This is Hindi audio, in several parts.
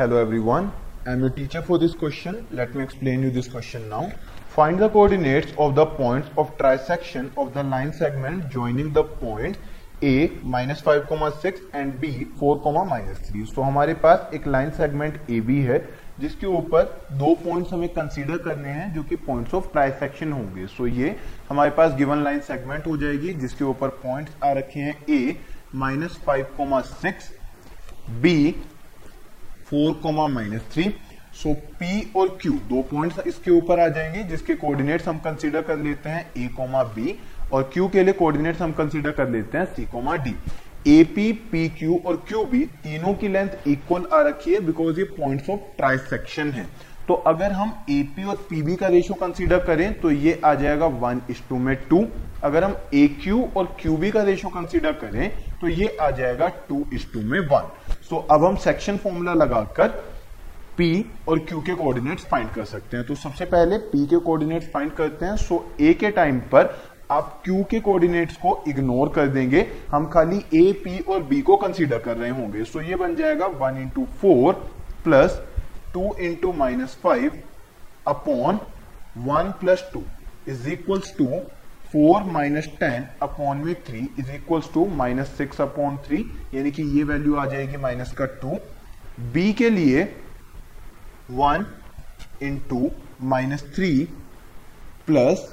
Hello everyone, I am your teacher for this question. Let me explain you this question now. Find the coordinates of the points of trisection of the line segment joining the point A minus five comma six and B four comma minus three so हमारे पास एक लाइन सेगमेंट ए बी है जिसके ऊपर दो पॉइंट्स हमें कंसीडर करने हैं जो कि पॉइंट्स ऑफ़ ट्राइसेक्शन होंगे सो so ये हमारे पास गिवन लाइन सेगमेंट हो जाएगी जिसके ऊपर पॉइंट्स आ रखे हैं A minus five comma six B four comma minus three. So P और क्यू दो पॉइंट्स इसके ऊपर आ जाएँगे, जिसके कोऑर्डिनेट्स हम कंसीडर कर लेते हैं ए कोमा बी और क्यू के लिए कोऑर्डिनेट्स हम कंसीडर कर लेते हैं डी एपी पी क्यू और क्यू बी तीनों की लेंथ इक्वल आ रखी है बिकॉज़ ये पॉइंट्स ऑफ़ ट्राइसेक्शन है। तो अगर हम एपी और पीबी का रेशियो कंसीडर करें तो ये आ जाएगा वन इस टू में टू अगर हम ए क्यू और क्यू बी का रेशियो कंसिडर करें तो ये आ जाएगा टू इस टू में वन सो so, अब हम सेक्शन फॉर्मूला लगाकर P और Q के कोऑर्डिनेट्स फाइंड कर सकते हैं। तो सबसे पहले P के कोऑर्डिनेट्स फाइंड करते हैं। सो A के टाइम पर आप Q के कोऑर्डिनेट्स को इग्नोर कर देंगे। हम खाली A, P और B को कंसीडर कर रहे होंगे। सो ये बन जाएगा one into four plus two into minus five upon one plus two is equals to four minus ten upon में three is equals to minus six upon three, यानी कि ये वैल्यू आ जाएगी माइनस का टू। बी के लिए one into minus three plus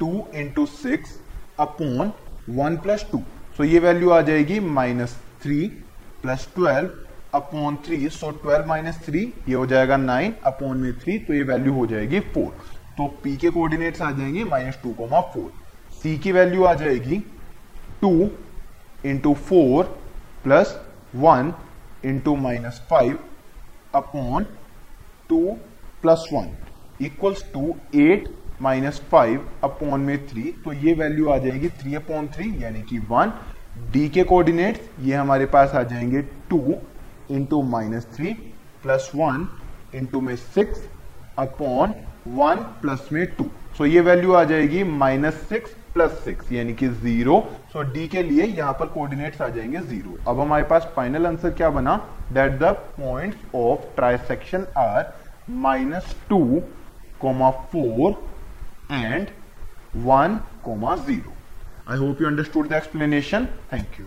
two into six upon one plus two. So ये वैल्यू आ जाएगी minus three plus twelve upon three. So twelve minus three, ये हो जाएगा नाइन अपॉन में थ्री तो ये वैल्यू हो जाएगी फोर। तो पी के कोऑर्डिनेट्स आ जाएँगे minus two comma four. C की वैल्यू आ जाएगी two into four plus one into minus five upon two plus one equals to eight minus five upon में थ्री तो ये वैल्यू आ जाएगी थ्री अपॉन थ्री यानी कि वन डी के कोऑर्डिनेट्स ये हमारे पास आ जाएँगे two into minus three plus one into में सिक्स अपॉन वन प्लस में टू सो ये वैल्यू आ जाएगी माइनस सिक्स प्लस सिक्स यानी कि ज़ीरो सो डी के लिए यहाँ पर कोऑर्डिनेट्स आ जाएँगे ज़ीरो अब हमारे पास फाइनल आंसर क्या बना? That the points of trisection are minus two comma four and one comma zero I hope you understood the explanation thank you